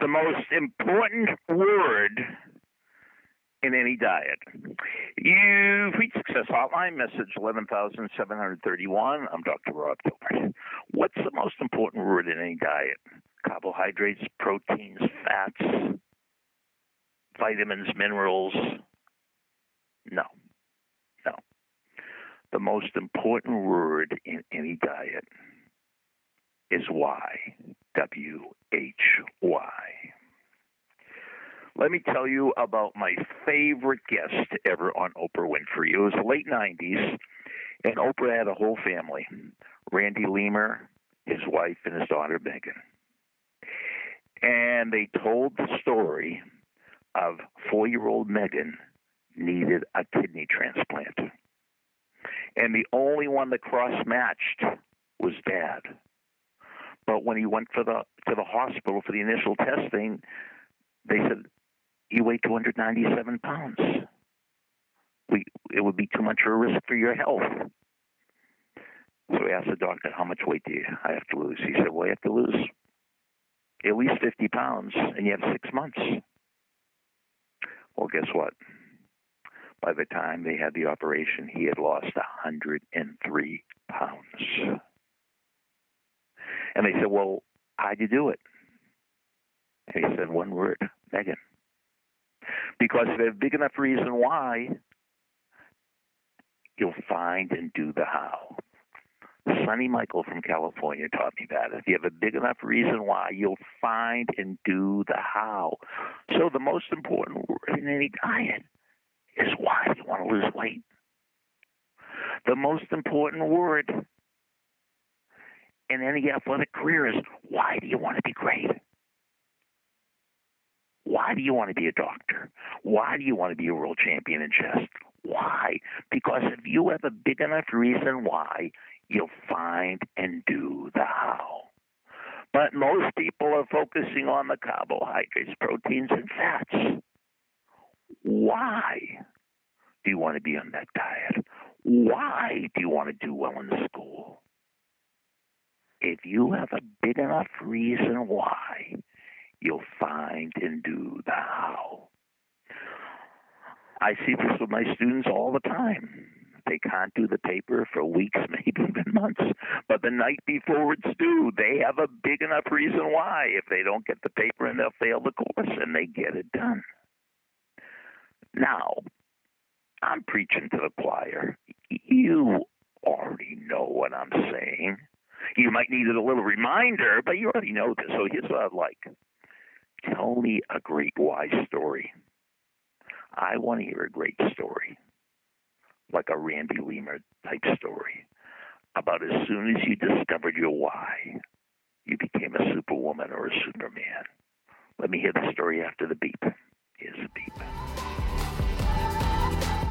the most important word in any diet. You've reached Success Hotline, message 11731. I'm Dr. Rob Gilbert. What's the most important word in any diet? Carbohydrates, proteins, fats, vitamins, minerals? No. No. The most important word in any diet is why. W H Y. Let me tell you about my favorite guest ever on Oprah Winfrey. It was the late 90s, and Oprah had a whole family Randy Lemer, his wife, and his daughter Megan. And they told the story of four year old Megan needed a kidney transplant. And the only one that cross matched was dad. But when he went for the to the hospital for the initial testing, they said you weigh 297 pounds. We it would be too much of a risk for your health. So we asked the doctor, "How much weight do you I have to lose?" He said, "Well, you have to lose at least 50 pounds, and you have six months." Well, guess what? By the time they had the operation, he had lost 103 pounds. And they said, Well, how'd you do it? And he said, One word, Megan. Because if there's a big enough reason why, you'll find and do the how. Sonny Michael from California taught me that. If you have a big enough reason why, you'll find and do the how. So the most important word in any diet is why you want to lose weight. The most important word in any athletic career is why do you want to be great? Why do you want to be a doctor? Why do you want to be a world champion in chess? Why? Because if you have a big enough reason why, you'll find and do the how. But most people are focusing on the carbohydrates, proteins, and fats. Why do you want to be on that diet? Why do you want to do well in school? If you have a big enough reason why, you'll find and do the how. I see this with my students all the time. They can't do the paper for weeks, maybe even months. But the night before it's due, they have a big enough reason why. If they don't get the paper and they'll fail the course, and they get it done. Now, I'm preaching to the choir. You already know what I'm saying. You might need a little reminder, but you already know this. So here's what I'd like tell me a great why story. I want to hear a great story, like a Randy Lemer type story, about as soon as you discovered your why, you became a superwoman or a superman. Let me hear the story after the beep. Here's the beep.